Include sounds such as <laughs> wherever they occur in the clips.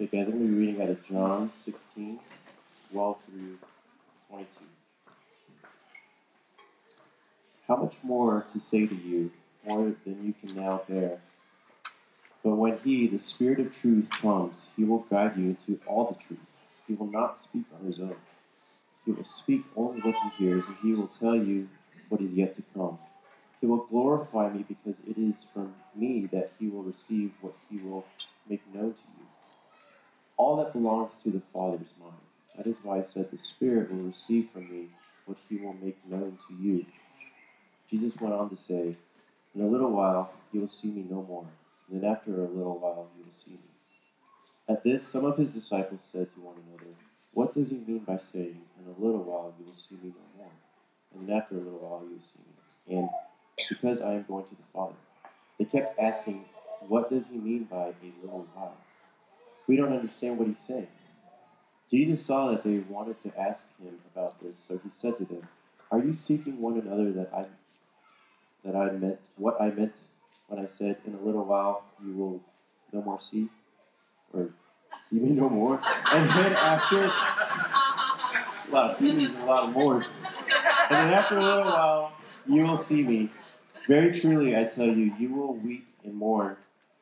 Okay, guys, I'm going to be reading out of John 16, 12 through 22. How much more to say to you, more than you can now bear? But when He, the Spirit of truth, comes, He will guide you into all the truth. He will not speak on His own. He will speak only what He hears, and He will tell you what is yet to come. He will glorify me because it is from me that He will receive what He will make known to you. All that belongs to the Father is mine. That is why I said the Spirit will receive from me what He will make known to you. Jesus went on to say, In a little while you will see me no more, and then after a little while you will see me. At this, some of his disciples said to one another, What does he mean by saying, In a little while you will see me no more, and then after a little while you will see me? And because I am going to the Father. They kept asking, What does he mean by a little while? We don't understand what he's saying. Jesus saw that they wanted to ask him about this, so he said to them, Are you seeking one another that I that I meant what I meant when I said, In a little while you will no more see? Or see me no more? And then after a lot of sees and a lot of mores. And then after a little while you will see me. Very truly I tell you, you will weep and mourn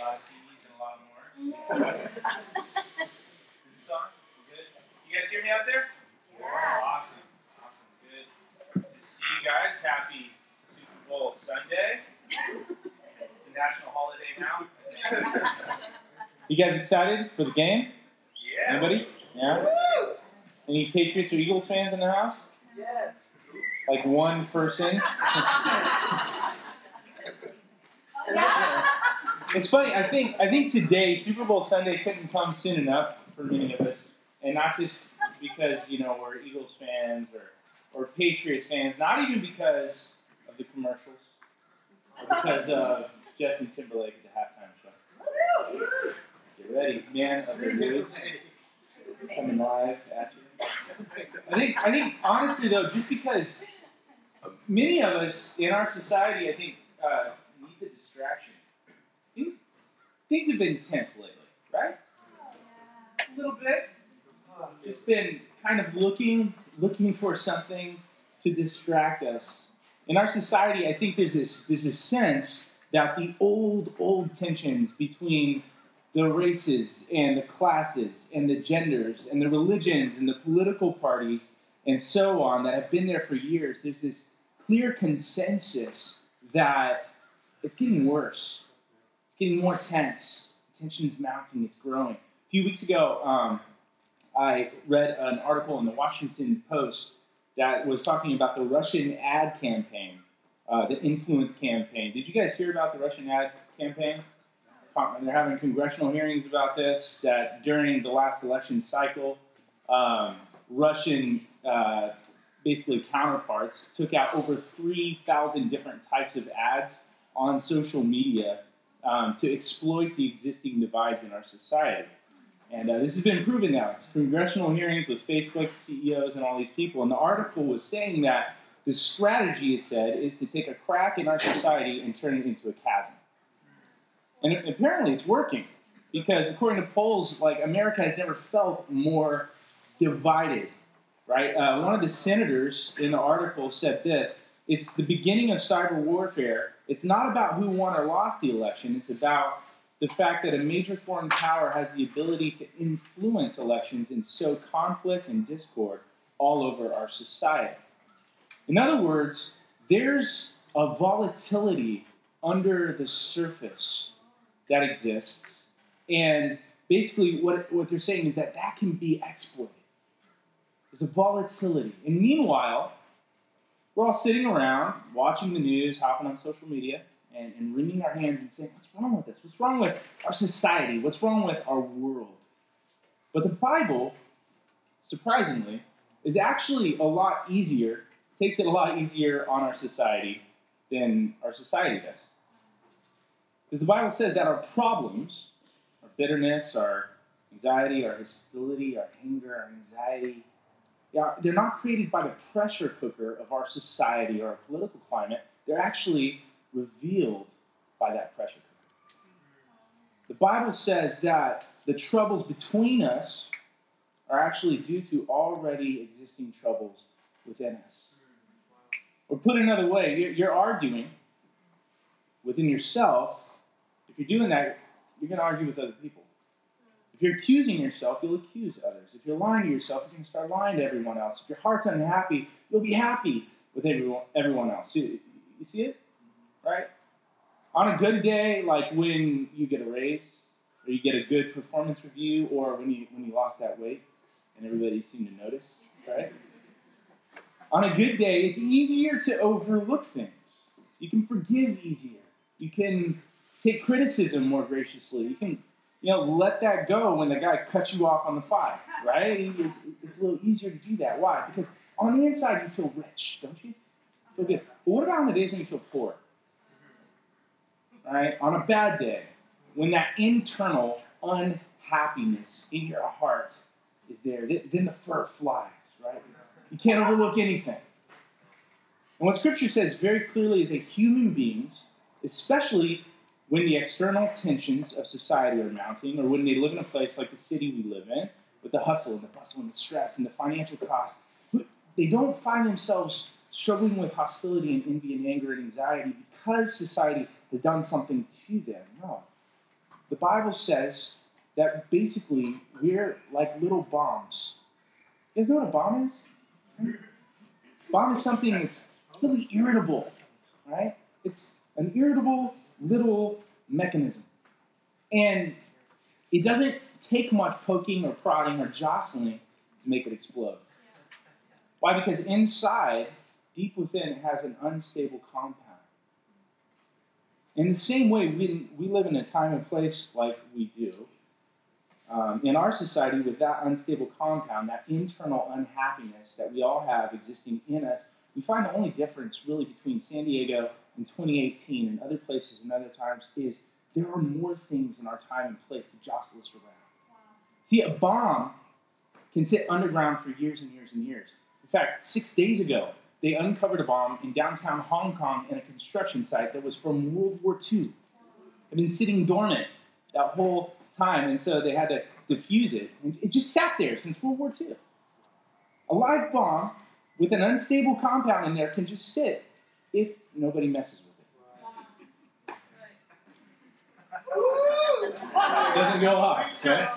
A lot of CDs and a lot more. Is this on? Good. You guys hear me out there? Yeah. Awesome. Awesome. Good to see you guys. Happy Super Bowl Sunday. It's a national holiday now. You guys excited for the game? Yeah. Anybody? Yeah? Any Patriots or Eagles fans in the house? Yes. Like one person? <laughs> <laughs> It's funny. I think I think today Super Bowl Sunday couldn't come soon enough for many of us, and not just because you know we're Eagles fans or or Patriots fans. Not even because of the commercials, or because of Justin Timberlake at the halftime show. Get ready, man of the woods coming live at you. I think I think honestly though, just because many of us in our society, I think, uh, need the distraction. Things things have been tense lately, right? A little bit. Uh, just been kind of looking looking for something to distract us. In our society, I think there's this there's this sense that the old old tensions between the races and the classes and the genders and the religions and the political parties and so on that have been there for years, there's this clear consensus that it's getting worse. Getting more tense. Tension's mounting, it's growing. A few weeks ago, um, I read an article in the Washington Post that was talking about the Russian ad campaign, uh, the influence campaign. Did you guys hear about the Russian ad campaign? They're having congressional hearings about this. That during the last election cycle, um, Russian uh, basically counterparts took out over 3,000 different types of ads on social media um, to exploit the existing divides in our society. And uh, this has been proven now. It's congressional hearings with Facebook CEOs and all these people. And the article was saying that the strategy, it said, is to take a crack in our society and turn it into a chasm. And apparently it's working because according to polls, like America has never felt more divided, right? Uh, one of the senators in the article said this: "It's the beginning of cyber warfare. It's not about who won or lost the election. It's about the fact that a major foreign power has the ability to influence elections and sow conflict and discord all over our society. In other words, there's a volatility under the surface that exists. And basically, what, what they're saying is that that can be exploited. There's a volatility. And meanwhile, we're all sitting around watching the news, hopping on social media, and, and wringing our hands and saying, What's wrong with us? What's wrong with our society? What's wrong with our world? But the Bible, surprisingly, is actually a lot easier, takes it a lot easier on our society than our society does. Because the Bible says that our problems, our bitterness, our anxiety, our hostility, our anger, our anxiety, they're not created by the pressure cooker of our society or our political climate. They're actually revealed by that pressure cooker. The Bible says that the troubles between us are actually due to already existing troubles within us. Or put another way, you're, you're arguing within yourself. If you're doing that, you're going to argue with other people. If you're accusing yourself, you'll accuse others. If you're lying to yourself, you're going to start lying to everyone else. If your heart's unhappy, you'll be happy with everyone, everyone else. You, you see it? Right? On a good day, like when you get a raise, or you get a good performance review, or when you when you lost that weight, and everybody seemed to notice, right? On a good day, it's easier to overlook things. You can forgive easier. You can take criticism more graciously. You can, you know, let that go when the guy cuts you off on the five, right? It's, it's a little easier to do that. Why? Because on the inside you feel rich, don't you? Feel good. But what about on the days when you feel poor? Right? On a bad day, when that internal unhappiness in your heart is there, then the fur flies, right? You can't overlook anything. And what Scripture says very clearly is that human beings, especially when the external tensions of society are mounting, or when they live in a place like the city we live in, with the hustle and the bustle and the stress and the financial cost, they don't find themselves struggling with hostility and envy and anger and anxiety because society has done something to them. No. The Bible says that basically we're like little bombs. You guys know what a bomb is? Bomb is something that's really irritable, right? It's an irritable little mechanism. And it doesn't take much poking or prodding or jostling to make it explode. Why? Because inside, deep within, it has an unstable compound. In the same way, we, we live in a time and place like we do. Um, in our society, with that unstable compound, that internal unhappiness that we all have existing in us, we find the only difference really between San Diego in 2018 and other places and other times is there are more things in our time and place to jostle us around. Wow. See, a bomb can sit underground for years and years and years. In fact, six days ago, they uncovered a bomb in downtown Hong Kong in a construction site that was from World War II. It had been sitting dormant that whole time, and so they had to defuse it. And it just sat there since World War II. A live bomb with an unstable compound in there can just sit if nobody messes with it. It doesn't go off, okay?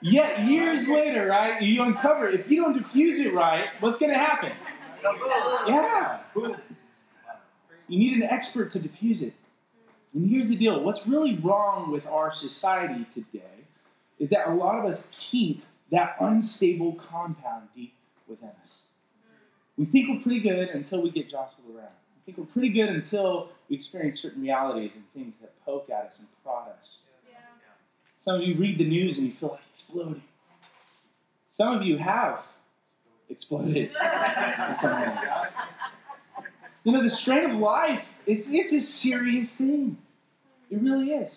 Yet years later, right, you uncover it. If you don't diffuse it right, what's going to happen? Yeah. You need an expert to diffuse it. And here's the deal what's really wrong with our society today is that a lot of us keep that unstable compound deep within us. We think we're pretty good until we get jostled around. We think we're pretty good until we experience certain realities and things that poke at us and prod us. Yeah. Some of you read the news and you feel like exploding. Some of you have exploded <laughs> You know, the strain of life, it's, it's a serious thing. It really is.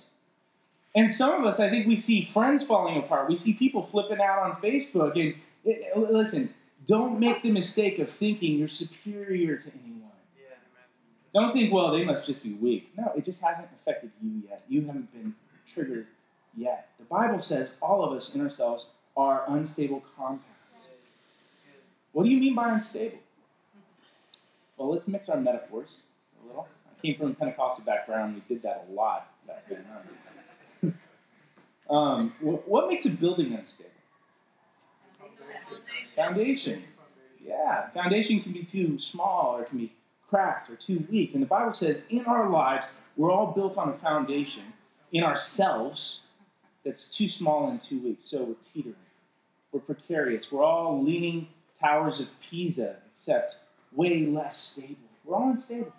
And some of us, I think we see friends falling apart. We see people flipping out on Facebook. And it, listen, don't make the mistake of thinking you're superior to anyone. Don't think, well, they must just be weak. No, it just hasn't affected you yet. You haven't been triggered yet. The Bible says all of us in ourselves are unstable compounds. What do you mean by unstable? Well, let's mix our metaphors a little. I came from a Pentecostal background. We did that a lot back then. <laughs> um, what makes a building unstable? Foundation. Yeah, foundation can be too small or it can be cracked or too weak. And the Bible says in our lives, we're all built on a foundation in ourselves that's too small and too weak. So we're teetering. We're precarious. We're all leaning towers of Pisa, except way less stable. We're all unstable.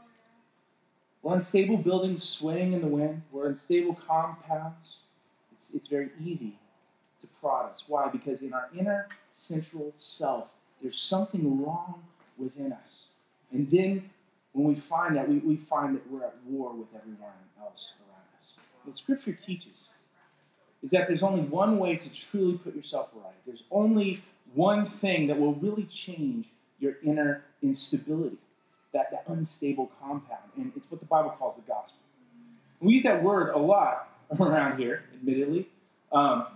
We're unstable buildings swaying in the wind. We're unstable compounds. It's, it's very easy to prod us. Why? Because in our inner central self, there's something wrong within us. And then when we find that, we, we find that we're at war with everyone else around us. What Scripture teaches is that there's only one way to truly put yourself right. There's only one thing that will really change your inner instability, that, that unstable compound. And it's what the Bible calls the gospel. we use that word a lot <laughs> around here, admittedly, um,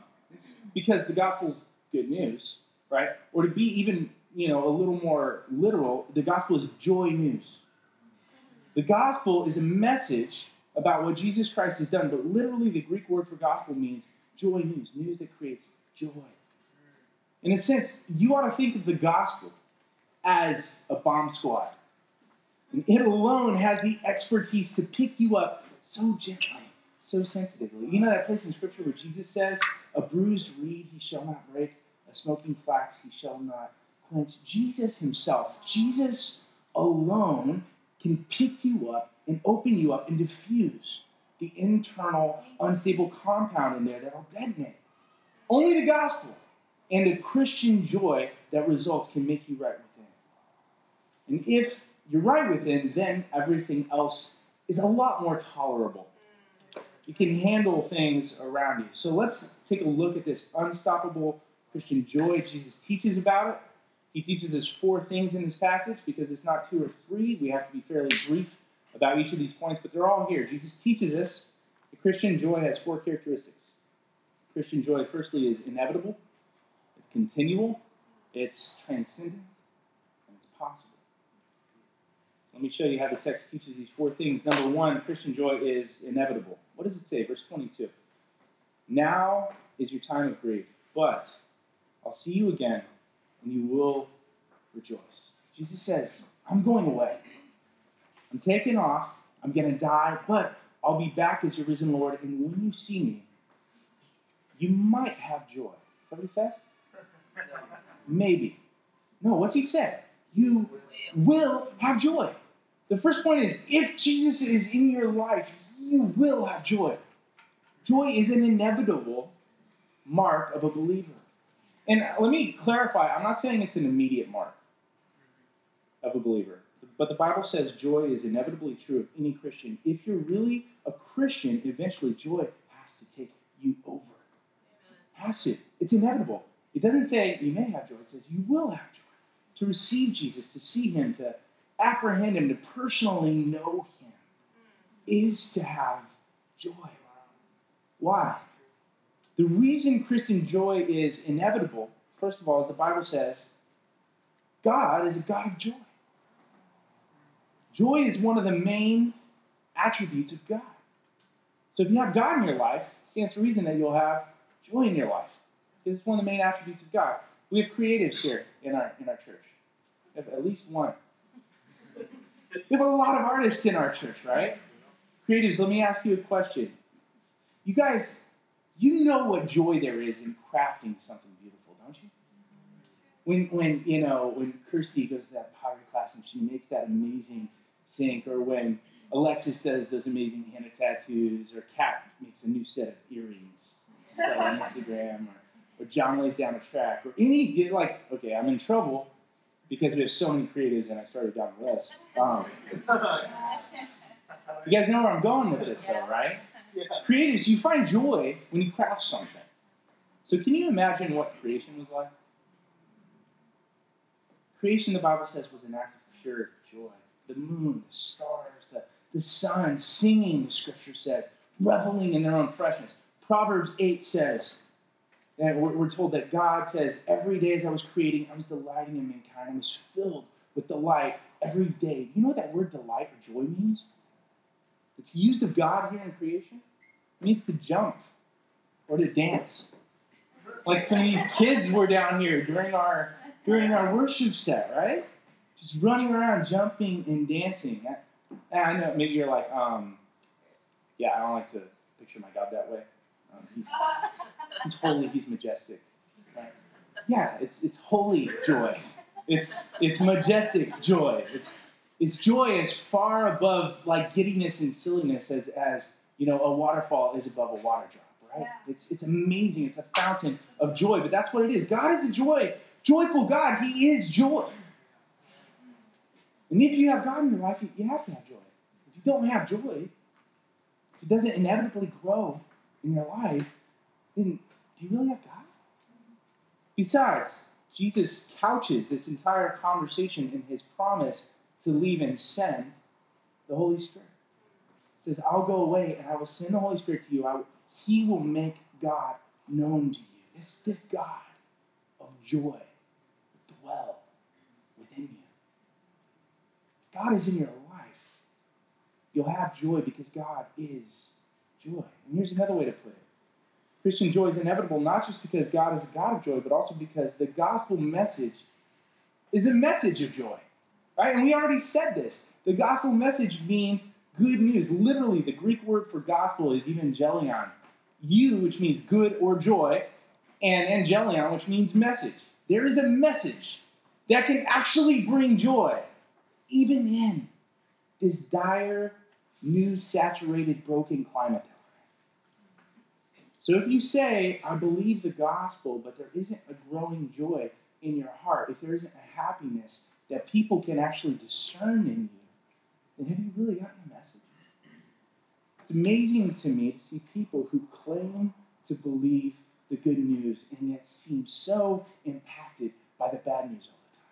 because the gospel's good news, right? Or to be even, you know, a little more literal, the gospel is joy news. The gospel is a message about what Jesus Christ has done, but literally the Greek word for gospel means joy news, news that creates joy. In a sense, you ought to think of the gospel as a bomb squad. And it alone has the expertise to pick you up so gently, so sensitively. You know that place in Scripture where Jesus says, A bruised reed he shall not break, a smoking flax he shall not quench. Jesus himself, Jesus alone, can pick you up and open you up and diffuse the internal unstable compound in there that'll detonate. Only the gospel and the Christian joy that results can make you right within. And if you're right within, then everything else is a lot more tolerable. You can handle things around you. So let's take a look at this unstoppable Christian joy. Jesus teaches about it. He teaches us four things in this passage because it's not two or three. We have to be fairly brief about each of these points, but they're all here. Jesus teaches us the Christian joy has four characteristics. Christian joy, firstly, is inevitable, it's continual, it's transcendent, and it's possible. Let me show you how the text teaches these four things. Number one, Christian joy is inevitable. What does it say? Verse 22. Now is your time of grief, but I'll see you again, and you will rejoice. Jesus says, I'm going away. I'm taking off. I'm going to die, but I'll be back as your risen Lord. And when you see me, you might have joy. Is that what he says? Maybe. No, what's he say? You will have joy. The first point is if Jesus is in your life, you will have joy. Joy is an inevitable mark of a believer. And let me clarify I'm not saying it's an immediate mark of a believer. But the Bible says joy is inevitably true of any Christian. If you're really a Christian, eventually joy has to take you over. Has to. It's inevitable. It doesn't say you may have joy, it says you will have joy. To receive Jesus, to see him, to apprehend him, to personally know him, is to have joy. Why? The reason Christian joy is inevitable, first of all, is the Bible says God is a God of joy. Joy is one of the main attributes of God. So if you have God in your life, it stands to reason that you'll have joy in your life. Because it's one of the main attributes of God. We have creatives here in our in our church. We have at least one. We have a lot of artists in our church, right? Creatives, let me ask you a question. You guys, you know what joy there is in crafting something beautiful, don't you? When when you know when Kirsty goes to that pottery class and she makes that amazing sink, or when Alexis does those amazing henna tattoos, or Kat makes a new set of earrings on Instagram, or, or John lays down a track, or any like okay, I'm in trouble because we have so many creatives, and I started down the list. Um, <laughs> you guys know where I'm going with this, though, right? Yeah. Creatives, you find joy when you craft something. So, can you imagine what creation was like? Creation, the Bible says, was an act of pure joy the moon, the stars, the, the sun singing, the scripture says, reveling in their own freshness. Proverbs 8 says, and we're, we're told that God says, every day as I was creating, I was delighting in mankind. I was filled with delight every day. You know what that word delight or joy means? It's used of God here in creation. It means to jump or to dance. Like some of these kids were down here during our during our worship set, right? just running around, jumping and dancing. I, I know maybe you're like, um, yeah, I don't like to picture my God that way. Um, he's, he's holy, he's majestic. Right? Yeah, it's it's holy joy. It's it's majestic joy. It's Its joy is far above like giddiness and silliness as, as you know, a waterfall is above a water drop, right? Yeah. It's, it's amazing. It's a fountain of joy, but that's what it is. God is a joy, joyful God. He is joy. And if you have God in your life, you- you have to have joy. If you don't have joy, if it doesn't inevitably grow in your life, then do you really have God? Besides, Jesus couches this entire conversation in his promise to leave and send the Holy Spirit. Says, I'll go away and I will send the Holy Spirit to you. He will make God known to you. This, this God of joy dwell within you. If God is in your life, you'll have joy because God is joy. And here's another way to put it Christian joy is inevitable not just because God is a God of joy, but also because the gospel message is a message of joy. Right? And we already said this. The gospel message means good news. Literally, the Greek word for gospel is evangelion. You, which means good or joy, and angelion, which means message. There is a message that can actually bring joy, even in this dire, news saturated, broken climate. So if you say, I believe the gospel, but there isn't a growing joy in your heart, if there isn't a happiness that people can actually discern in you, then have you really gotten the message? It's amazing to me to see people who claim to believe the good news and yet seem so impacted by the bad news all the time.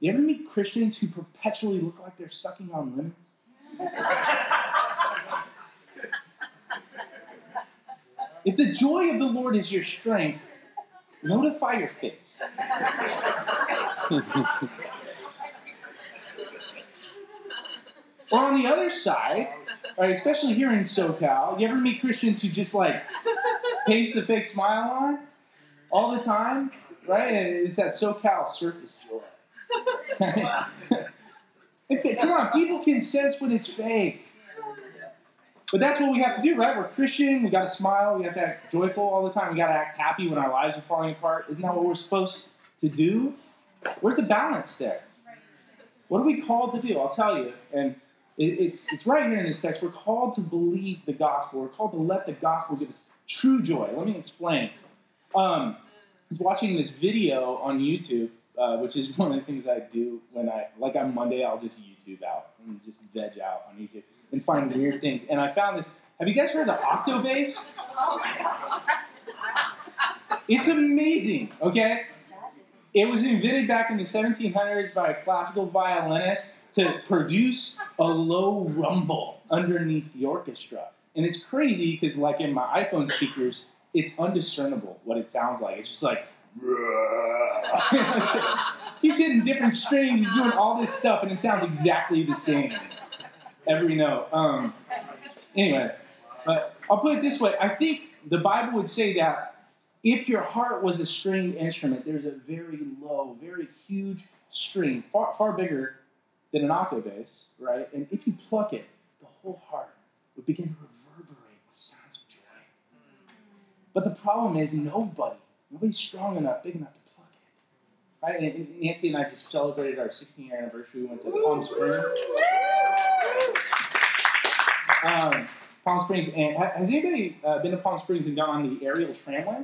You ever meet Christians who perpetually look like they're sucking on lemons? <laughs> If the joy of the Lord is your strength, notify your face. <laughs> or on the other side, right, especially here in SoCal, you ever meet Christians who just like paste the fake smile on all the time, right? And it's that SoCal surface joy. <laughs> Come on, people can sense when it's fake. But that's what we have to do, right? We're Christian. We got to smile. We have to act joyful all the time. We got to act happy when our lives are falling apart. Isn't that what we're supposed to do? Where's the balance there? What are we called to do? I'll tell you. And it's it's right here in this text. We're called to believe the gospel. We're called to let the gospel give us true joy. Let me explain. Um, I was watching this video on YouTube, uh, which is <laughs> one of the things I do when I like on Monday. I'll just YouTube out and just veg out on YouTube and find weird things. And I found this. Have you guys heard of octobass? My gosh. It's amazing, okay? It was invented back in the 1700s by a classical violinist to produce a low rumble underneath the orchestra. And it's crazy because, like in my iPhone speakers, it's undiscernible what it sounds like. It's just like, <laughs> he's hitting different strings, he's doing all this stuff, and it sounds exactly the same every note. Um, anyway, but I'll put it this way I think the Bible would say that if your heart was a stringed instrument, there's a very low, very huge string, far, far bigger than an octobass, right? And if you pluck it, the whole heart would begin to reverberate with sounds of joy. But the problem is nobody, nobody's strong enough, big enough to and Nancy and I just celebrated our 16 year anniversary. We went to Palm Springs. Um, Palm Springs, and has anybody uh, been to Palm Springs and gone on the aerial tramway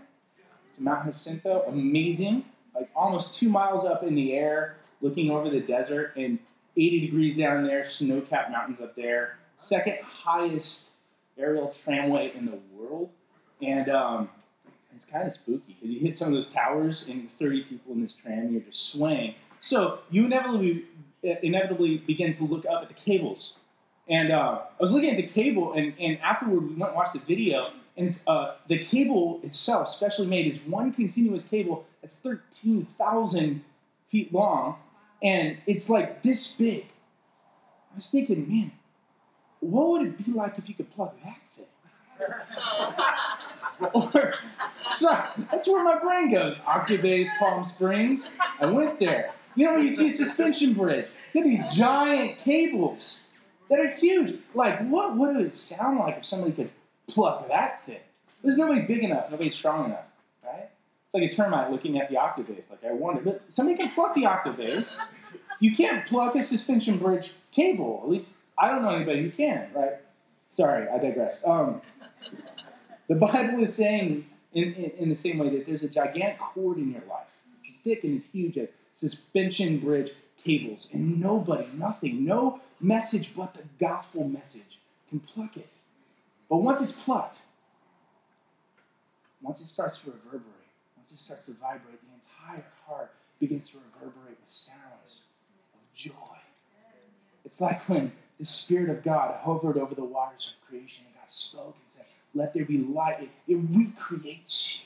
to Mount Jacinto? Amazing, like almost two miles up in the air, looking over the desert, and 80 degrees down there, snow-capped mountains up there. Second highest aerial tramway in the world, and um, it's kind of spooky because you hit some of those towers and 30 people in this tram, you're just swaying. So you inevitably inevitably begin to look up at the cables and uh, I was looking at the cable, and, and afterward we went and watched the video, and uh, the cable itself, specially made, is one continuous cable that's 13,000 feet long, and it's like this big. I was thinking, man, what would it be like if you could plug that thing? <laughs> <laughs> So that's where my brain goes. Octave Palm Springs. I went there. You know, you see a suspension bridge, you have these giant cables that are huge. Like, what would it sound like if somebody could pluck that thing? There's nobody big enough, nobody strong enough, right? It's like a termite looking at the octave. Like, I wonder, but somebody can pluck the octave. You can't plug a suspension bridge cable. At least I don't know anybody who can, right? Sorry, I digress. Um, the Bible is saying in, in, in, the same way that there's a gigantic cord in your life. It's as thick and as huge as suspension bridge cables, and nobody, nothing, no message but the gospel message can pluck it. But once it's plucked, once it starts to reverberate, once it starts to vibrate, the entire heart begins to reverberate with sounds of joy. It's like when the Spirit of God hovered over the waters of creation and God spoke Let there be light. It, it recreates you,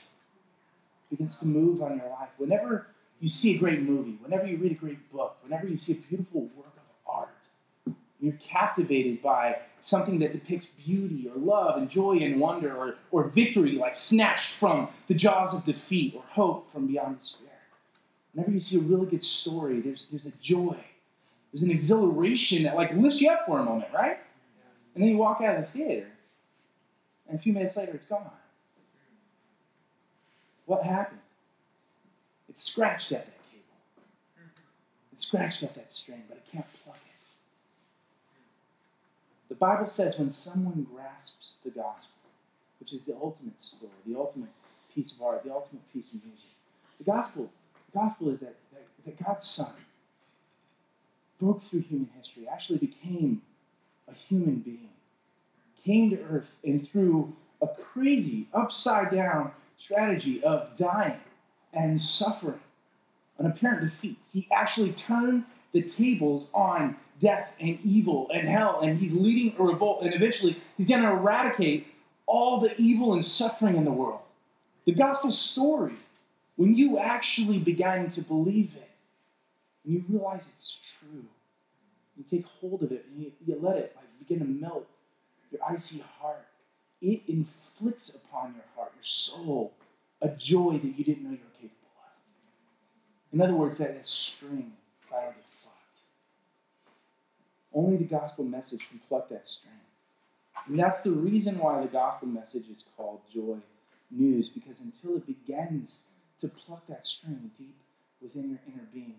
it begins to move on your life. Whenever you see a great movie, whenever you read a great book, whenever you see a beautiful work of art, you're captivated by something that depicts beauty or love and joy and wonder or, or victory, like snatched from the jaws of defeat or hope from beyond despair. Whenever you see a really good story, there's, there's a joy there's an exhilaration that like lifts you up for a moment, right? And then you walk out of the theater, and a few minutes later, it's gone. What happened? It scratched at that cable. Mm-hmm. It scratched at that string, but it can't plug it. The Bible says when someone grasps the gospel, which is the ultimate story, the ultimate piece of art, the ultimate piece of music, the gospel, the gospel is that, that, that God's Son broke through human history, actually became a human being, came to earth, and through a crazy, upside down strategy of dying and suffering, an apparent defeat, he actually turned the tables on death and evil and hell, and he's leading a revolt, and eventually he's going to eradicate all the evil and suffering in the world. The gospel story, when you actually begin to believe it, and you realize it's true. You take hold of it and you, you let it like begin to melt your icy heart. It inflicts upon your heart, your soul, a joy that you didn't know you were capable of. In other words, that, that string gets plucked. Only the gospel message can pluck that string. And that's the reason why the gospel message is called joy news, because until it begins to pluck that string deep within your inner being,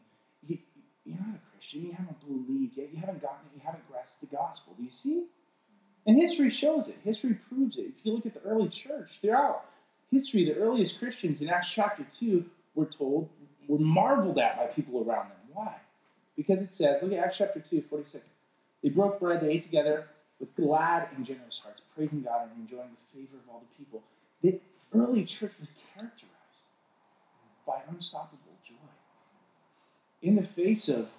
you, you're not a Christian. You haven't believed yet. You haven't gotten it. You haven't grasped the gospel. Do you see? And history shows it. History proves it. If you look at the early church, throughout history, the earliest Christians in Acts chapter 2 were told, were marveled at by people around them. Why? Because it says, look at Acts chapter 2, 46. They broke bread, they ate together with glad and generous hearts, praising God and enjoying the favor of all the people. The early church was characterized by unstoppable joy in the face of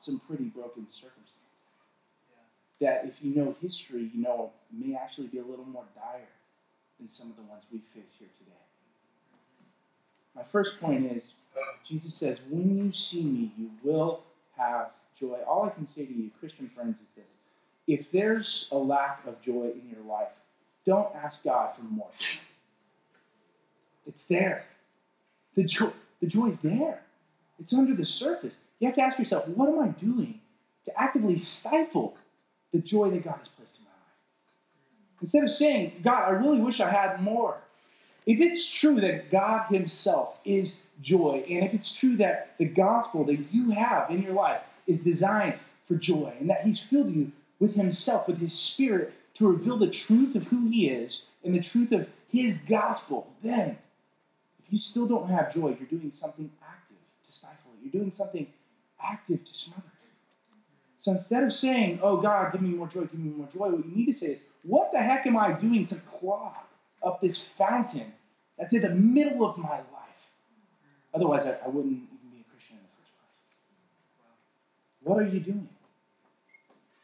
some pretty broken circumstances. That if you know history, you know may actually be a little more dire than some of the ones we face here today. My first point is Jesus says, When you see me, you will have joy. All I can say to you, Christian friends, is this if there's a lack of joy in your life, don't ask God for more. It's there. The joy, the joy is there. It's under the surface. You have to ask yourself, what am I doing to actively stifle the joy that God has placed in my life? Instead of saying, God, I really wish I had more. If it's true that God Himself is joy, and if it's true that the gospel that you have in your life is designed for joy, and that He's filled you with Himself, with His Spirit, to reveal the truth of who He is and the truth of His gospel, then if you still don't have joy, you're doing something active to stifle it. you're doing something active to smother. So instead of saying, oh God, give me more joy, give me more joy, what you need to say is, what the heck am I doing to clog up this fountain that's in the middle of my life? Otherwise, I, I wouldn't even be a Christian in the first place. What are you doing?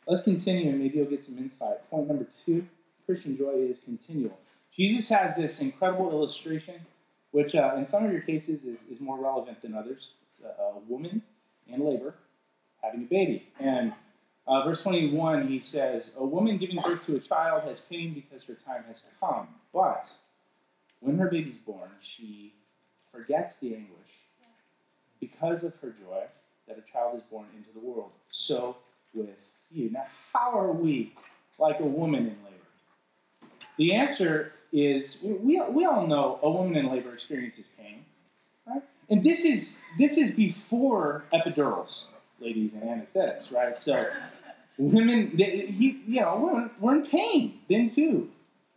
Let's continue and maybe you'll get some insight. Point number two Christian joy is continual. Jesus has this incredible illustration, which uh, in some of your cases is, is more relevant than others It's a woman in labor having a baby. And uh, verse 21, he says, A woman giving birth to a child has pain because her time has come. But when her baby's born, she forgets the anguish because of her joy that a child is born into the world. So with you. Now, how are we like a woman in labor? The answer is we, we all know a woman in labor experiences pain. Right? And this is this is before epidurals. Ladies and anesthetics, right? So women, they, he, you know, we're, we're in pain then too,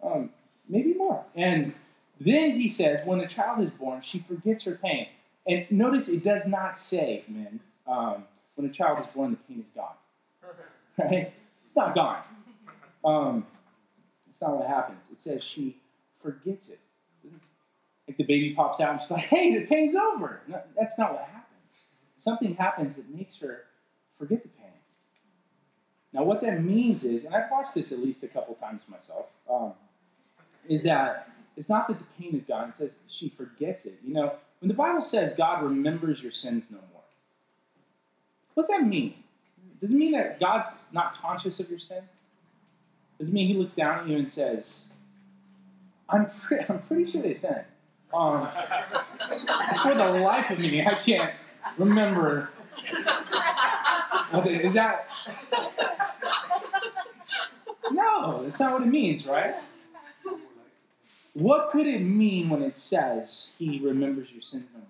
um, maybe more. And then he says, when a child is born, she forgets her pain. And notice it does not say, men, um, when a child is born, the pain is gone. <laughs> Right? It's not gone. Um, it's not what happens. It says she forgets it. Like the baby pops out and she's like, hey, the pain's over. No, that's not what happens. Something happens that makes her forget the pain. Now, what that means is, and I've watched this at least a couple times myself, um, is that it's not that the pain is gone. It says she forgets it. You know, when the Bible says God remembers your sins no more, what's that mean? Does it mean that God's not conscious of your sin? Does it mean He looks down at you and says, "I'm pre- I'm pretty sure they sin." Um, <laughs> for the life of me, I can't remember. Is that? No, that's not what it means, right? What could it mean when it says He remembers your sins no more?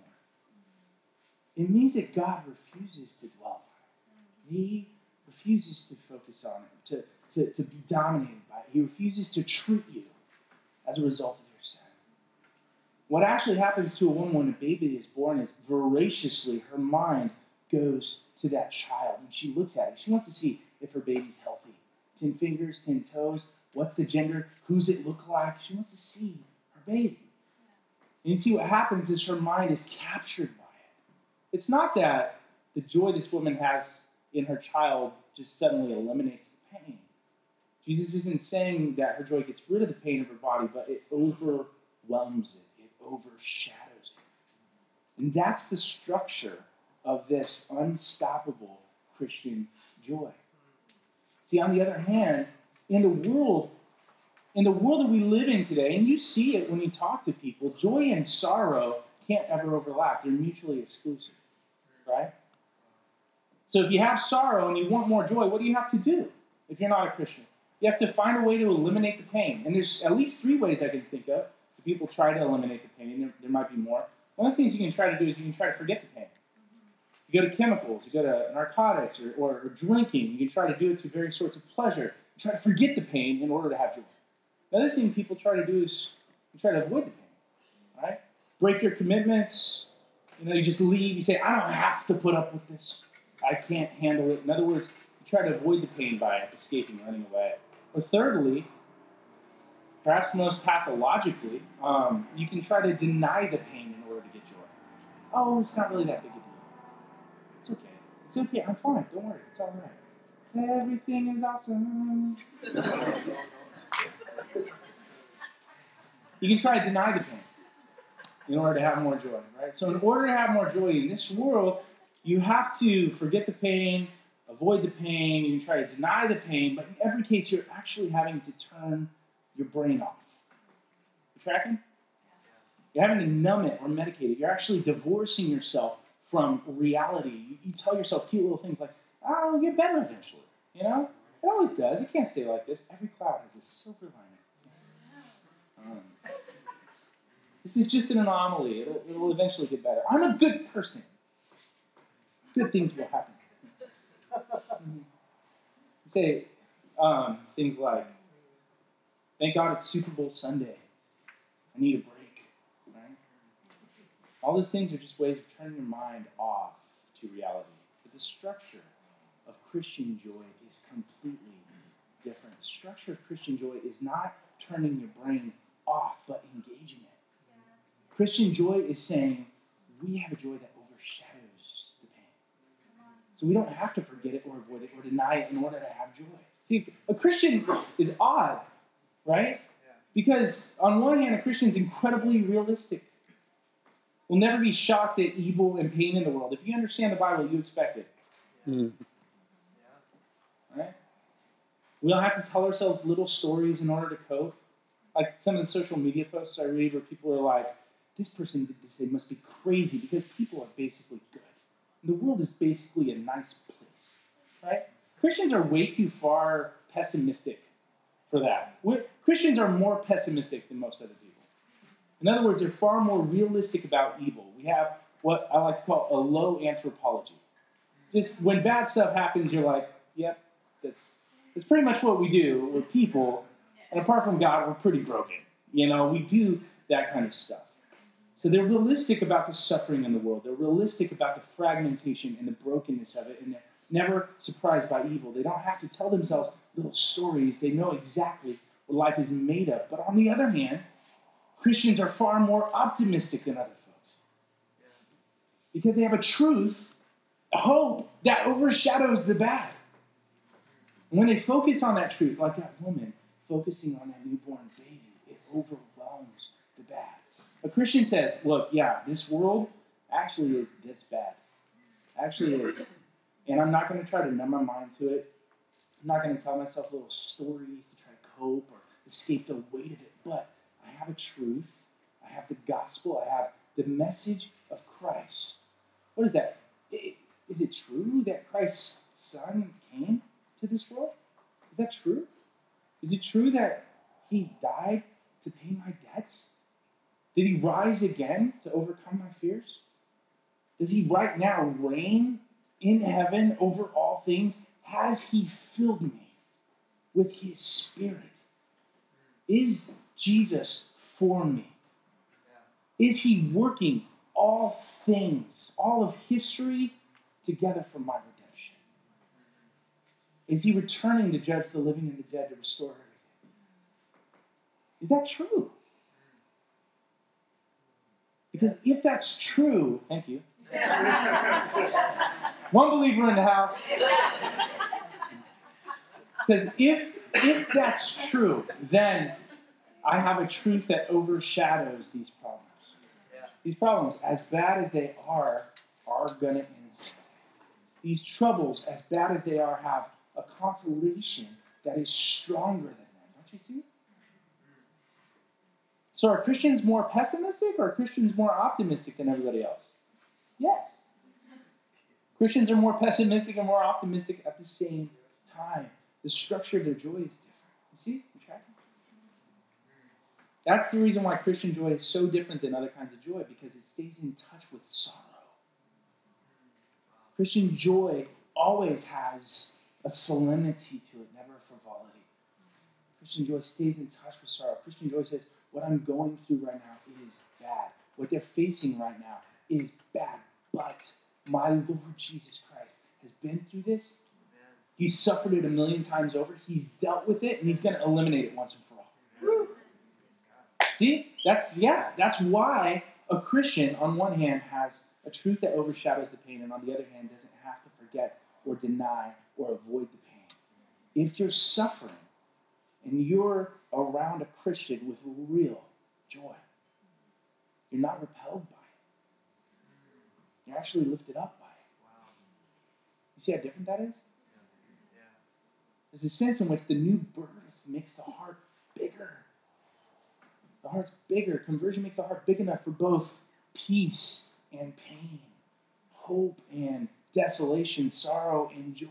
It means that God refuses to dwell on. He refuses to focus on to, to, to be dominated by it. He refuses to treat you as a result of. What actually happens to a woman when a baby is born is voraciously her mind goes to that child and she looks at it. She wants to see if her baby's healthy. Ten fingers, ten toes. What's the gender? Who's it look like? She wants to see her baby. And you see what happens is her mind is captured by it. It's not that the joy this woman has in her child just suddenly eliminates the pain. Jesus isn't saying that her joy gets rid of the pain of her body, but it overwhelms it, overshadows it. And that's the structure of this unstoppable Christian joy. See, on the other hand, in the world, in the world that we live in today, and you see it when you talk to people, joy and sorrow can't ever overlap. They're mutually exclusive. Right? So if you have sorrow and you want more joy, what do you have to do if you're not a Christian? You have to find a way to eliminate the pain. And there's at least three ways I can think of. People try to eliminate the pain. There, there might be more. One of the things you can try to do is you can try to forget the pain. You go to chemicals, you go to narcotics or, or, or drinking. You can try to do it through various sorts of pleasure. You try to forget the pain in order to have joy. The other thing people try to do is you try to avoid the pain. Right? Break your commitments. You know, you just leave. You say, I don't have to put up with this. I can't handle it. In other words, you try to avoid the pain by escaping, running away. Or thirdly, perhaps most pathologically, um, you can try to deny the pain in order to get joy. Oh, it's not really that big a deal. It's okay. It's okay. I'm fine. Don't worry. It's all right. Everything is awesome. you can try to deny the pain in order to have more joy, right? So, in order to have more joy in this world, you have to forget the pain, avoid the pain, you can try to deny the pain, but in every case, you're actually having to turn your brain off. You tracking? You're having to numb it or medicate it. You're actually divorcing yourself from reality. You, tell yourself cute little things like, oh, it'll get better eventually. You know? It always does. It can't stay like this. Every cloud has a silver lining. Um, this is just an anomaly. It'll, it'll eventually get better. I'm a good person. Good things will happen. <laughs> Say um, things like, thank God it's Super Bowl Sunday. I need a break. Right? All those things are just ways of turning your mind off to reality. But the structure of Christian joy is completely different. The structure of Christian joy is not turning your brain off, but engaging it. Christian joy is saying, we have a joy that overshadows the pain. So we don't have to forget it or avoid it or deny it in order to have joy. See, a Christian is odd, right? Because on one hand, a Christian is incredibly realistic. We'll never be shocked at evil and pain in the world. If you understand the Bible, you expect it. Mm. Right? We don't have to tell ourselves little stories in order to cope. Like some of the social media posts I read where people are like, this person did this, they must be crazy because people are basically good. And the world is basically a nice place. Right? Christians are way too far pessimistic for that. We're, Christians are more pessimistic than most other people. In other words, they're far more realistic about evil. We have what I like to call a low anthropology. just when bad stuff happens, you're like, yep, that's that's pretty much what we do with people. And apart from God, we're pretty broken. You know, we do that kind of stuff. So they're realistic about the suffering in the world. They're realistic about the fragmentation and the brokenness of it, and they're never surprised by evil. They don't have to tell themselves little stories. They know exactly what life is made of. But on the other hand, Christians are far more optimistic than other folks because they have a truth, a hope that overshadows the bad. And when they focus on that truth, like that woman focusing on that newborn baby, it overwhelms the bad. A Christian says, look, yeah, this world actually is this bad. Actually is. And I'm not going to try to numb my mind to it. I'm not going to tell myself little stories to try to cope or escape the weight of it. But I have a truth. I have the gospel. I have the message of Christ. What is that? Is it true that Christ's Son came to this world? Is that true? Is it true that he died to pay my debts? Did he rise again to overcome my fears? Does he right now reign in heaven over all things? Has he filled me with his spirit? Is Jesus for me? Is he working all things, all of history together for my redemption? Is he returning to judge the living and the dead to restore everything? Is that true? Because if that's true, thank you. <laughs> One believer in the house. Because if if that's true, then I have a truth that overshadows these problems. These problems, as bad as they are, are gonna end. These troubles, as bad as they are, have a consolation that is stronger than them. Don't you see? So are Christians more pessimistic or are Christians more optimistic than everybody else? Yes. Christians are more pessimistic and more optimistic at the same time. The structure of their joy is different. You see? That's the reason why Christian joy is so different than other kinds of joy because it stays in touch with sorrow. Christian joy always has a solemnity to it, never a frivolity. Christian joy stays in touch with sorrow. Christian joy says, what I'm going through right now is bad. What they're facing right now is bad. But my Lord Jesus Christ has been through this. He's suffered it a million times over. He's dealt with it, and he's going to eliminate it once and for all. See? That's, yeah, that's why a Christian, on one hand, has a truth that overshadows the pain, and on the other hand, doesn't have to forget or deny or avoid the pain. If you're suffering and you're around a Christian with real joy. You're not repelled by it. You're actually lifted up by it. You see how different that is? There's a sense in which the new birth makes the heart bigger. The heart's bigger. Conversion makes the heart big enough for both peace and pain, hope and desolation, sorrow and joy.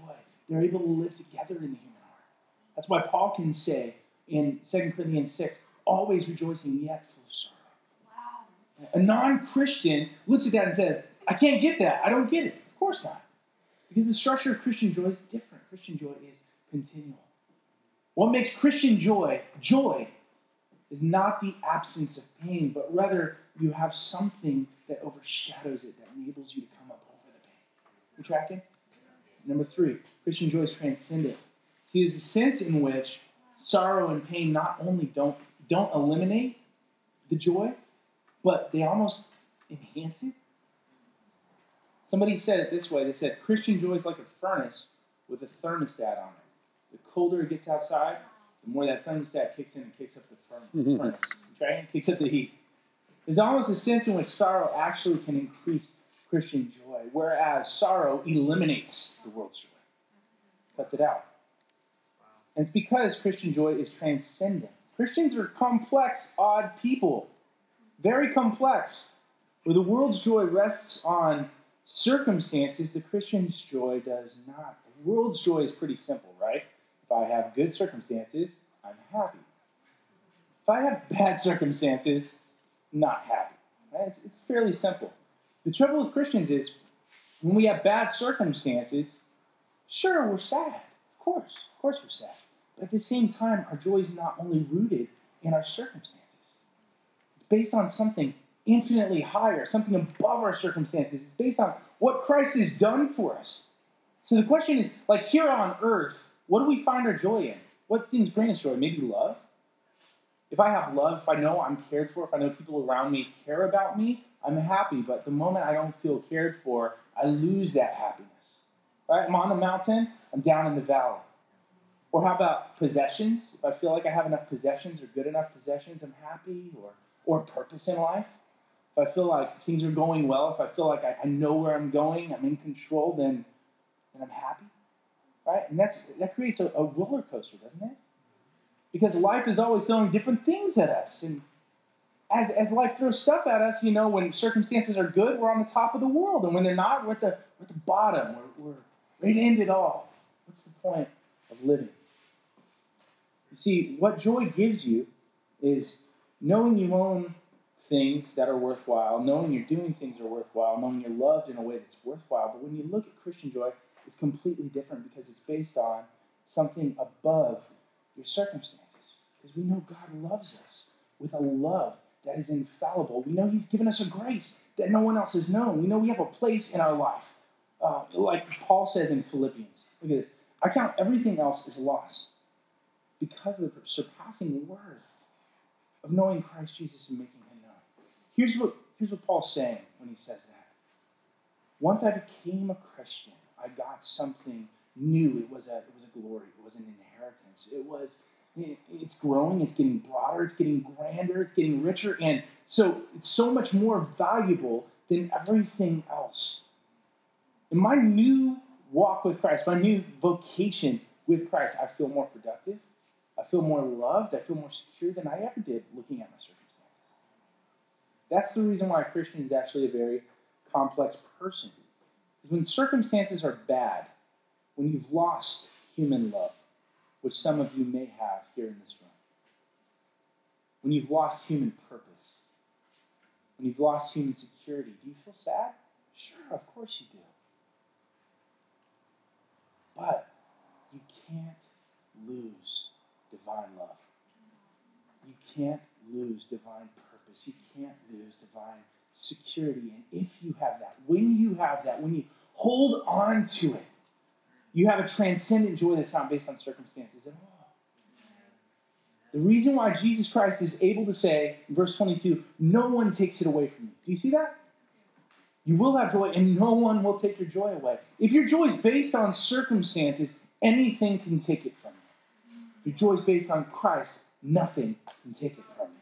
They're able to live together in the human heart. That's why Paul can say, in 2 Corinthians 6, always rejoicing yet full of sorrow. Wow. A non Christian looks at that and says, I can't get that. I don't get it. Of course not. Because the structure of Christian joy is different. Christian joy is continual. What makes Christian joy joy is not the absence of pain, but rather you have something that overshadows it, that enables you to come up over the pain. You tracking? Number three, Christian joy is transcendent. See, there's a sense in which sorrow and pain not only don't don't eliminate the joy, but they almost enhance it. Somebody said it this way. They said Christian joy is like a furnace with a thermostat on it. The colder it gets outside, the more that thermostat kicks in and kicks up the mm-hmm. <laughs> furnace. Okay? Kicks up the heat. There's almost a sense in which sorrow actually can increase Christian joy, whereas sorrow eliminates the world's joy, cuts it out. And it's because Christian joy is transcendent. Christians are complex, odd people, very complex. Where the world's joy rests on circumstances, the Christian's joy does not. The world's joy is pretty simple, right? If I have good circumstances, I'm happy. If I have bad circumstances, not happy. Right? It's, it's fairly simple. The trouble with Christians is When we have bad circumstances, sure, we're sad. Of course, of course we're sad. But at the same time, our joy is not only rooted in our circumstances, it's based on something infinitely higher, something above our circumstances. It's based on what Christ has done for us. So the question is like here on earth, what do we find our joy in? What things bring us joy? Maybe love? If I have love, if I know I'm cared for, if I know people around me care about me, I'm happy. But the moment I don't feel cared for, I lose that happiness. Right? I'm on the mountain, I'm down in the valley. Or how about possessions? If I feel like I have enough possessions or good enough possessions, I'm happy. Or, or purpose in life. If I feel like things are going well, if I feel like I, I know where I'm going, I'm in control, then, then I'm happy. Right? And that's, that creates a, a roller coaster, doesn't it? Because life is always throwing different things at us. And as, as life throws stuff at us, you know, when circumstances are good, we're on the top of the world. And when they're not, we're at the, we're at the bottom. We're, we're ready to end it all. What's the point of living? You see, what joy gives you is knowing you own things that are worthwhile, knowing you're doing things that are worthwhile, knowing you're loved in a way that's worthwhile. But when you look at Christian joy, it's completely different because it's based on something above your circumstances. Because we know God loves us with a love that is infallible. We know He's given us a grace that no one else has known. We know we have a place in our life. Uh, like Paul says in Philippians. Look at this. I count everything else as loss because of the surpassing worth of knowing Christ Jesus and making. Here's what, here's what Paul's saying when he says that. Once I became a Christian, I got something new. It was a, it was a glory. It was an inheritance. It was it's growing, it's getting broader, it's getting grander, it's getting richer, and so it's so much more valuable than everything else. In my new walk with Christ, my new vocation with Christ, I feel more productive, I feel more loved, I feel more secure than I ever did looking at my circumstances. That's the reason why a Christian is actually a very complex person. Because when circumstances are bad, when you've lost human love, which some of you may have here in this room. When you've lost human purpose, when you've lost human security, do you feel sad? Sure, of course you do. But you can't lose divine love. You can't lose divine purpose. You can't lose divine security. And if you have that, when you have that, when you hold on to it, you have a transcendent joy that's not based on circumstances at all. The reason why Jesus Christ is able to say, in verse 22, no one takes it away from you. Do you see that? You will have joy, and no one will take your joy away. If your joy is based on circumstances, anything can take it from you. If your joy is based on Christ, nothing can take it from you.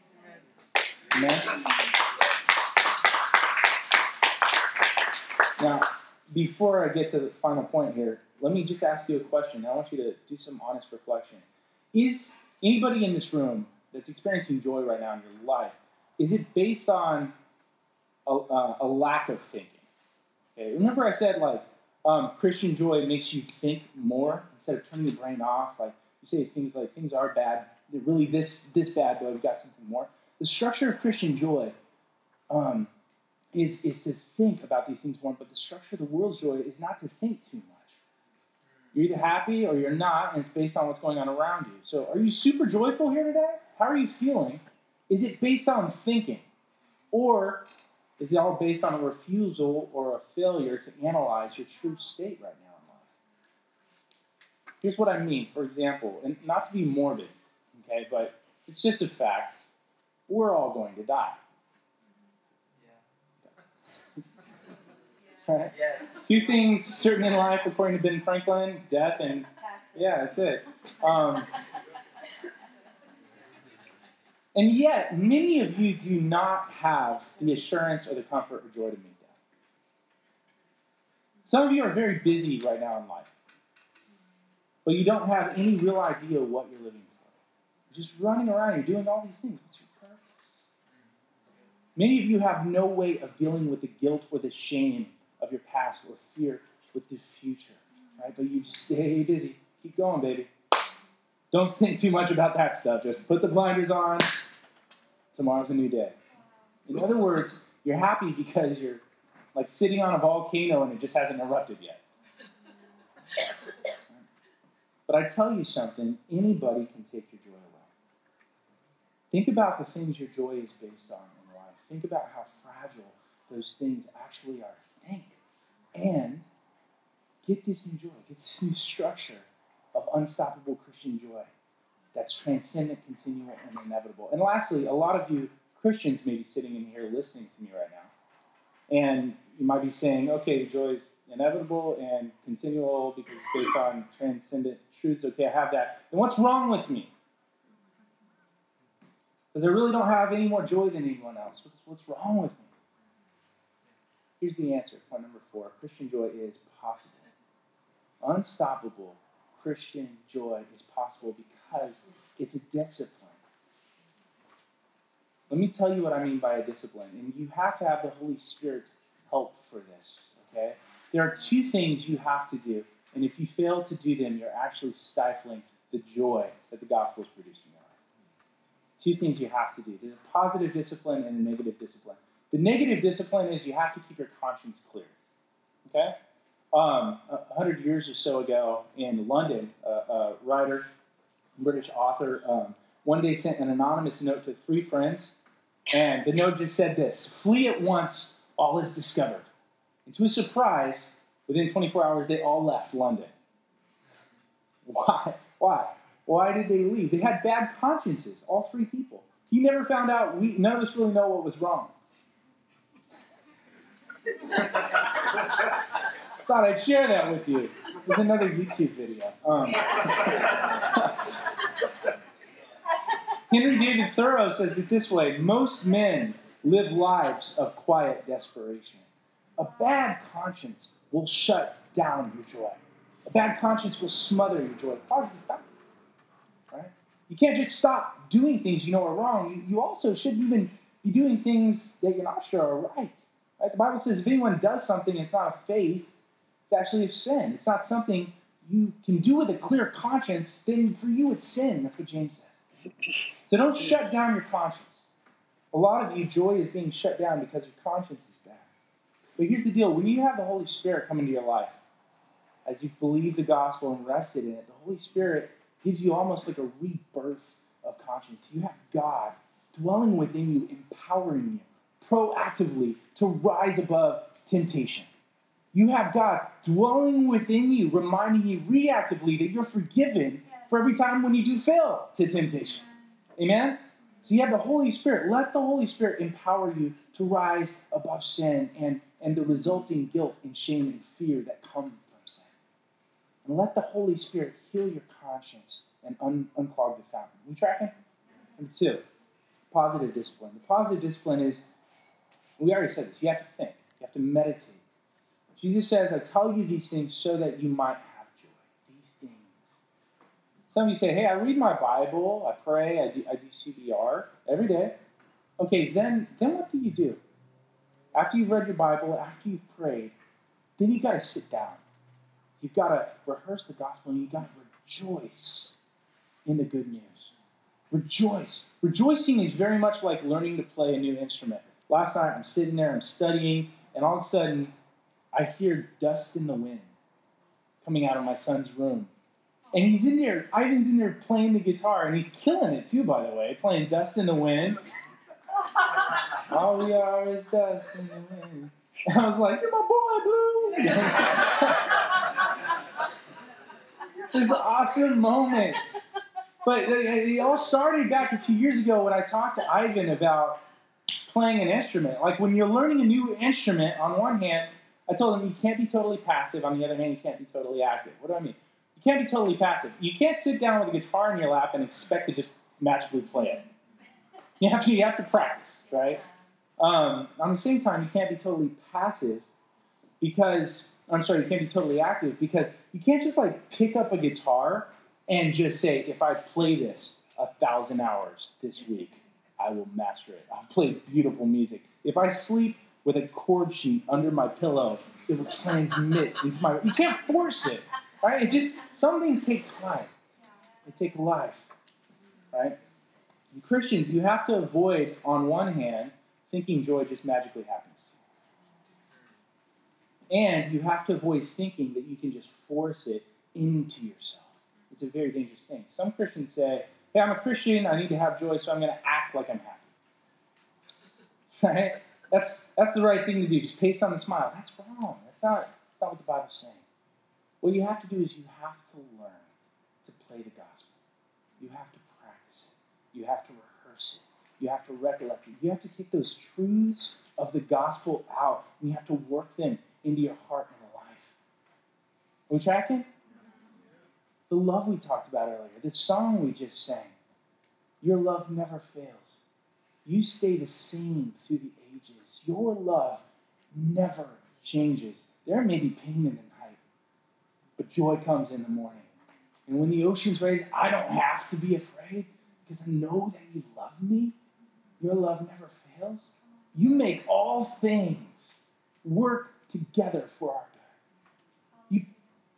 Amen? Now, before I get to the final point here, let me just ask you a question. I want you to do some honest reflection. Is anybody in this room that's experiencing joy right now in your life, is it based on a, uh, a lack of thinking? Okay, remember I said like um, Christian joy makes you think more instead of turning your brain off. Like you say things like things are bad, they're really this this bad, but we've got something more. The structure of Christian joy um, is is to think about these things more, but the structure of the world's joy is not to think too much. You're either happy or you're not, and it's based on what's going on around you. So, are you super joyful here today? How are you feeling? Is it based on thinking? Or is it all based on a refusal or a failure to analyze your true state right now in life? Here's what I mean. For example, and not to be morbid, okay, but it's just a fact. We're all going to die. Right? Yes. Two things certain in life, according to Ben Franklin: death and yeah, that's it. Um, and yet, many of you do not have the assurance or the comfort or joy to meet that. Some of you are very busy right now in life, but you don't have any real idea what you're living for. You're just running around, you're doing all these things. What's your purpose? Many of you have no way of dealing with the guilt or the shame of your past or fear with the future, right? But you just stay busy. Keep going, baby. Don't think too much about that stuff. Just put the blinders on. Tomorrow's a new day. In other words, you're happy because you're like sitting on a volcano and it just hasn't erupted yet. But I tell you something, anybody can take your joy away. Think about the things your joy is based on. Think about how fragile those things actually are. Think. And get this new joy, get this new structure of unstoppable Christian joy that's transcendent, continual, and inevitable. And lastly, a lot of you Christians may be sitting in here listening to me right now. And you might be saying, okay, the joy is inevitable and continual because it's based on transcendent truths. Okay, I have that. Then what's wrong with me? Because I really don't have any more joy than anyone else. What's, what's wrong with me? Here's the answer. Point number four Christian joy is possible. Unstoppable Christian joy is possible because it's a discipline. Let me tell you what I mean by a discipline. And you have to have the Holy Spirit's help for this, okay? There are two things you have to do. And if you fail to do them, you're actually stifling the joy that the gospel is producing. Two things you have to do there's a positive discipline and a negative discipline. The negative discipline is you have to keep your conscience clear. Okay? Um, a hundred years or so ago in London, uh, a writer, British author, um, one day sent an anonymous note to three friends and the note just said this Flee at once, all is discovered. And to his surprise, within 24 hours, they all left London. <laughs> Why? Why? Why did they leave? They had bad consciences, all three people. He never found out, we, none of us really know what was wrong. <laughs> Thought I'd share that with you. There's another YouTube video. Um, <laughs> Henry David Thoreau says it this way Most men live lives of quiet desperation. A bad conscience will shut down your joy. A bad conscience will smother your joy. You can't just stop doing things you know are wrong. You, also shouldn't even be doing things that you're not sure are right. right. The Bible says if anyone does something, it's not a faith, it's actually a sin. It's not something you can do with a clear conscience, then for you it's sin. That's what James says. So don't shut down your conscience. A lot of you, joy is being shut down because your conscience is bad. But here's the deal when you have the Holy Spirit come into your life, as you believe the gospel and rested in it, the Holy Spirit gives you almost like a rebirth of conscience. You have God dwelling within you, empowering you proactively to rise above temptation. You have God dwelling within you, reminding you reactively that you're forgiven for every time when you do fail to temptation. Amen? So you have the Holy Spirit. Let the Holy Spirit empower you to rise above sin and, and the resulting guilt and shame and fear that come. And let the Holy Spirit heal your conscience and un- unclog the fountain. We tracking? Number two, positive discipline. The positive discipline is, we already said this, you have to think, you have to meditate. Jesus says, I tell you these things so that you might have joy. These things. some of you say, hey, I read my Bible, I pray, I do, I do CPR every day. Okay, then, then what do you do? After you've read your Bible, after you've prayed, then you've got to sit down. You've got to rehearse the gospel and you've got to rejoice in the good news. Rejoice. Rejoicing is very much like learning to play a new instrument. Last night I'm sitting there, I'm studying, and all of a sudden I hear dust in the wind coming out of my son's room. And he's in there, Ivan's in there playing the guitar, and he's killing it too, by the way, playing Dust in the Wind. <laughs> All we are is dust in the wind. And I was like, You're my boy, Blue. <laughs> this is an awesome moment. But it all started back a few years ago when I talked to Ivan about playing an instrument. Like when you're learning a new instrument, on one hand, I told him you can't be totally passive. On the other hand, you can't be totally active. What do I mean? You can't be totally passive. You can't sit down with a guitar in your lap and expect to just magically play it. You have to, you have to practice, right? Um, on the same time, you can't be totally passive because, I'm sorry, you can't be totally active because you can't just like pick up a guitar and just say, if I play this a thousand hours this week, I will master it. I'll play beautiful music. If I sleep with a chord sheet under my pillow, it will transmit <laughs> into my. You can't force it. Right? It just some things take time. They take life. Right? And Christians, you have to avoid, on one hand, thinking joy just magically happens. And you have to avoid thinking that you can just force it into yourself. It's a very dangerous thing. Some Christians say, hey, I'm a Christian, I need to have joy, so I'm going to act like I'm happy. <laughs> Right? That's, that's the right thing to do. Just paste on the smile. That's wrong. That's not, that's not what the Bible's saying. What you have to do is you have to learn to play the gospel. You have to practice it. You have to rehearse it. You have to recollect it. You have to take those truths of the gospel out and you have to work them into your heart and life. Are we tracking? The love we talked about earlier, the song we just sang. Your love never fails. You stay the same through the ages. Your love never changes. There may be pain in the night, but joy comes in the morning. And when the oceans raise, I don't have to be afraid because I know that you love me. Your love never fails. You make all things work together for our good. You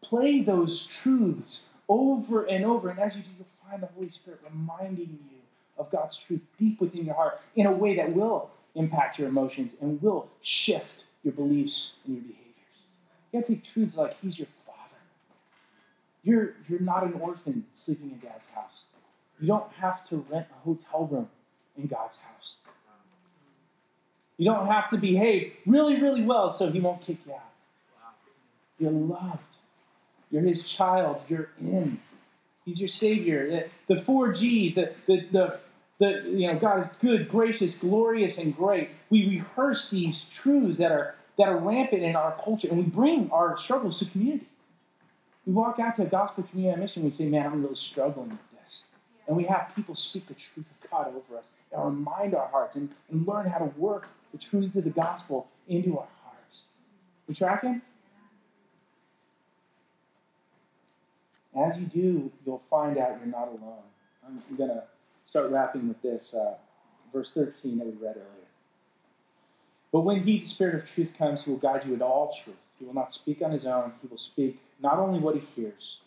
play those truths over and over, and as you do, you'll find the Holy Spirit reminding you of God's truth deep within your heart in a way that will impact your emotions and will shift your beliefs and your behaviors. You gotta take truths like He's your Father. You're, you're not an orphan sleeping in Dad's house. You don't have to rent a hotel room in God's house. You don't have to behave really, really well so He won't kick you out. You're loved. You're His child. You're in. He's your Savior. The, the four G's, the, the, the, the, you know, God is good, gracious, glorious, and great. We rehearse these truths that are, that are rampant in our culture, and we bring our struggles to community. We walk out to a gospel community mission, and we say, man, I'm really struggling with this. And we have people speak the truth of God over us and remind our hearts and, and learn how to work the truths of the gospel into our hearts. We tracking? As you do, you'll find out you're not alone. I'm going to start wrapping with this, uh, verse 13 that we read earlier. But when He, the Spirit of truth, comes, He will guide you into all truth. He will not speak on His own. He will speak not only what He hears,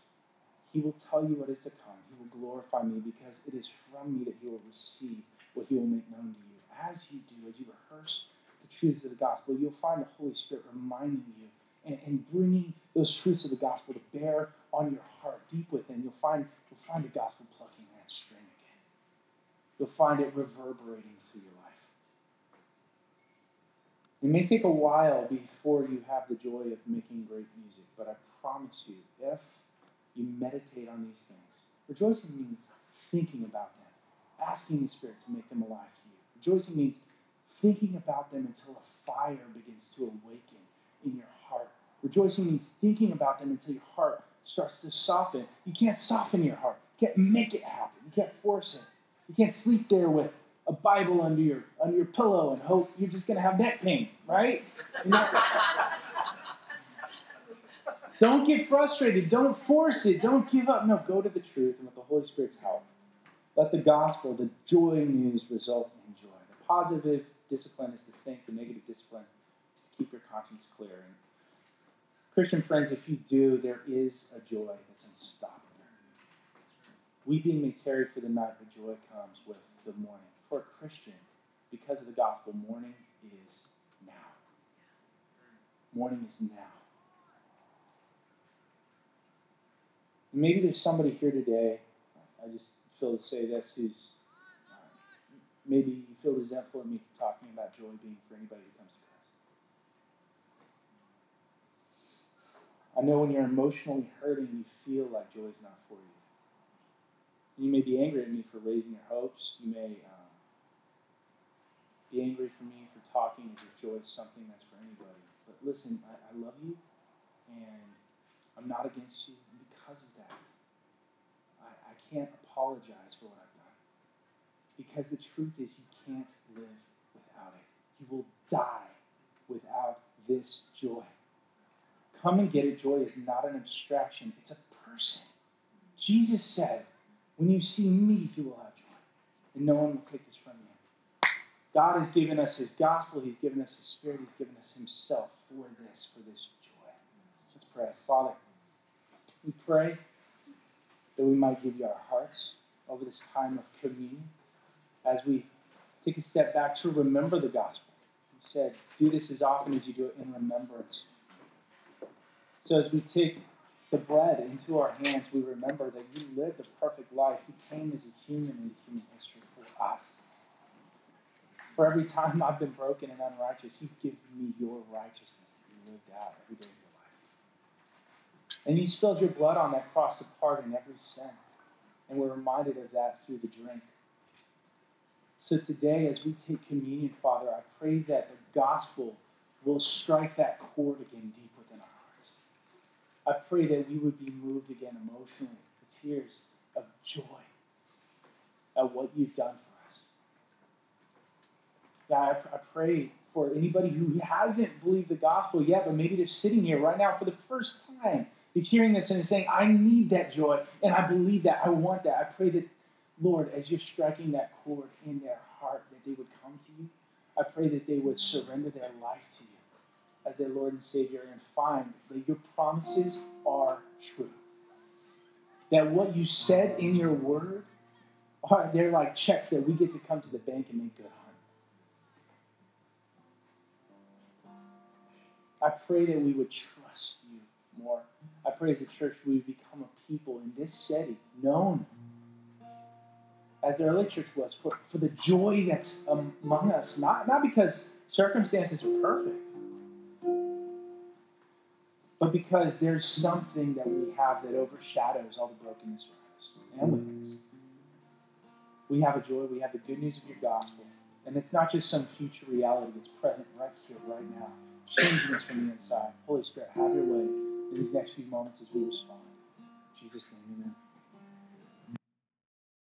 He will tell you what is to come. He will glorify me because it is from me that He will receive what He will make known to you. As you do, as you rehearse the truths of the gospel, you'll find the Holy Spirit reminding you and, and bringing those truths of the gospel to bear on your heart deep within. You'll find, you'll find the gospel plucking that string again. You'll find it reverberating through your life. It may take a while before you have the joy of making great music, but I promise you, if you meditate on these things, rejoicing means thinking about them, asking the Spirit to make them alive. Rejoicing means thinking about them until a fire begins to awaken in your heart. Rejoicing means thinking about them until your heart starts to soften. You can't soften your heart. You can't make it happen. You can't force it. You can't sleep there with a Bible under your under your pillow and hope you're just to have neck pain, right? <laughs> Don't get frustrated. Don't force it. Don't give up. No, go to the truth and with the Holy Spirit's help. Let the gospel, the joy news, result in joy. Positive discipline is to think. The negative discipline is to keep your conscience clear. And Christian friends, if you do, there is a joy that's unstoppable. Weeping may tarry for the night, but joy comes with the morning. For a Christian, because of the gospel, morning is now. Morning is now. Maybe there's somebody here today, I just feel to say this, who's maybe you feel resentful of me talking about joy being for anybody who comes to Christ. I know when you're emotionally hurting, you feel like joy is not for you. You may be angry at me for raising your hopes. You may um, be angry for me for talking as if joy is something that's for anybody. But listen, I, I love you, and I'm not against you because of that. I, I can't apologize for what done. Because the truth is, you can't live without it. You will die without this joy. Come and get it. Joy is not an abstraction, it's a person. Jesus said, when you see me, you will have joy. And no one will take this from you. God has given us his gospel, he's given us his spirit, he's given us himself for this, for this joy. Let's pray. Father, we pray that we might give you our hearts over this time of communion as we take a step back to remember the gospel. You said, do this as often as you do it in remembrance So as we take the bread into our hands, we remember that you lived a perfect life. You came as a human in human history for us. For every time I've been broken and unrighteous, you give me your righteousness that you lived out every day of your life. And you spilled your blood on that cross to pardon every sin. And we're reminded of that through the drink. So today, as we take communion, Father, I pray that the gospel will strike that chord again deep within our hearts. I pray that we would be moved again emotionally to tears of joy at what you've done for us. God, I, I pray for anybody who hasn't believed the gospel yet, but maybe they're sitting here right now for the first time. They're hearing this and saying, I need that joy, and I believe that. I want that. I pray that, Lord, as you're striking that chord in their heart, that they would come to you. I pray that they would surrender their life to you as their Lord and Savior and find that your promises are true. That what you said in your word <laughs> are they're like checks that we get to come to the bank and make good on. I pray that we would trust you more. I pray as a church we would become a people in this setting known as the early church was for, for the joy that's among us, not, not because circumstances are perfect but because there's something that we have that overshadows all the brokenness around us and with us. We have a joy, we have the good news of your gospel. And it's not just some future reality, it's present right here, right now, changing us from the inside. Holy Spirit, have your way in these next few moments as we respond. In Jesus' name, amen.